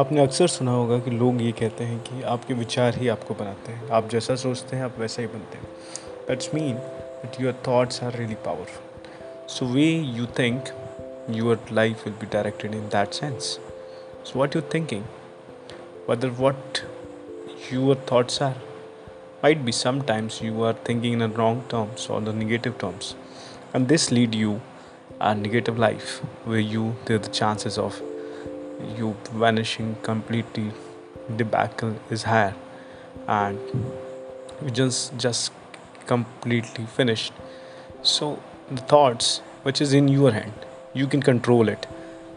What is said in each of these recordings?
आपने अक्सर सुना होगा कि लोग ये कहते हैं कि आपके विचार ही आपको बनाते हैं। आप जैसा सोचते हैं, आप वैसा ही बनते हैं। That's mean that your thoughts are really powerful so way you think your life will be directed in that sense so what you thinking whether what your thoughts are might be sometimes you are thinking in a wrong terms और the negative terms and this lead you are negative life way you there the chances of you vanishing completely. Debacle is higher and you just just completely finished. So the thoughts which is in your hand you can control it.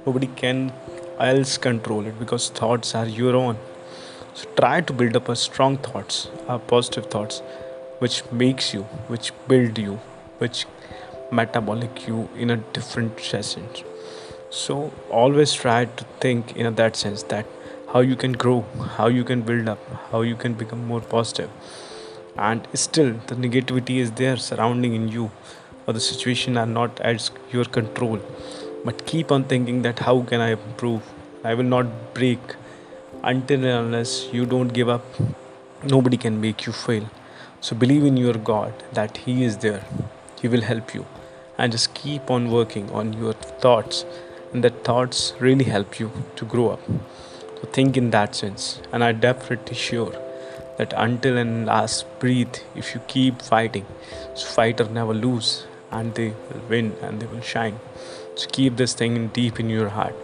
Nobody can else control it because thoughts are your own. So try to build up a strong thoughts a positive thoughts which makes you which build you which metabolic you in a different session so always try to think in that sense that how you can grow how you can build up how you can become more positive. And still the negativity is there surrounding in you or the situation are not at your control. But keep on thinking that how can i improve? I will not break until and unless you don't give up. Nobody can make you fail. So believe in your god that he is there. He will help you. And just keep on working on your thoughts and that thoughts really help you to grow up. So think in that sense. And i definitely sure that until and last breathe if you keep fighting so fighter never lose and they will win and they will shine. So keep this thing in deep in your heart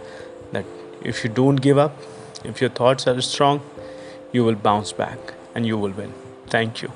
that if you don't give up if your thoughts are strong you will bounce back and you will win. Thank you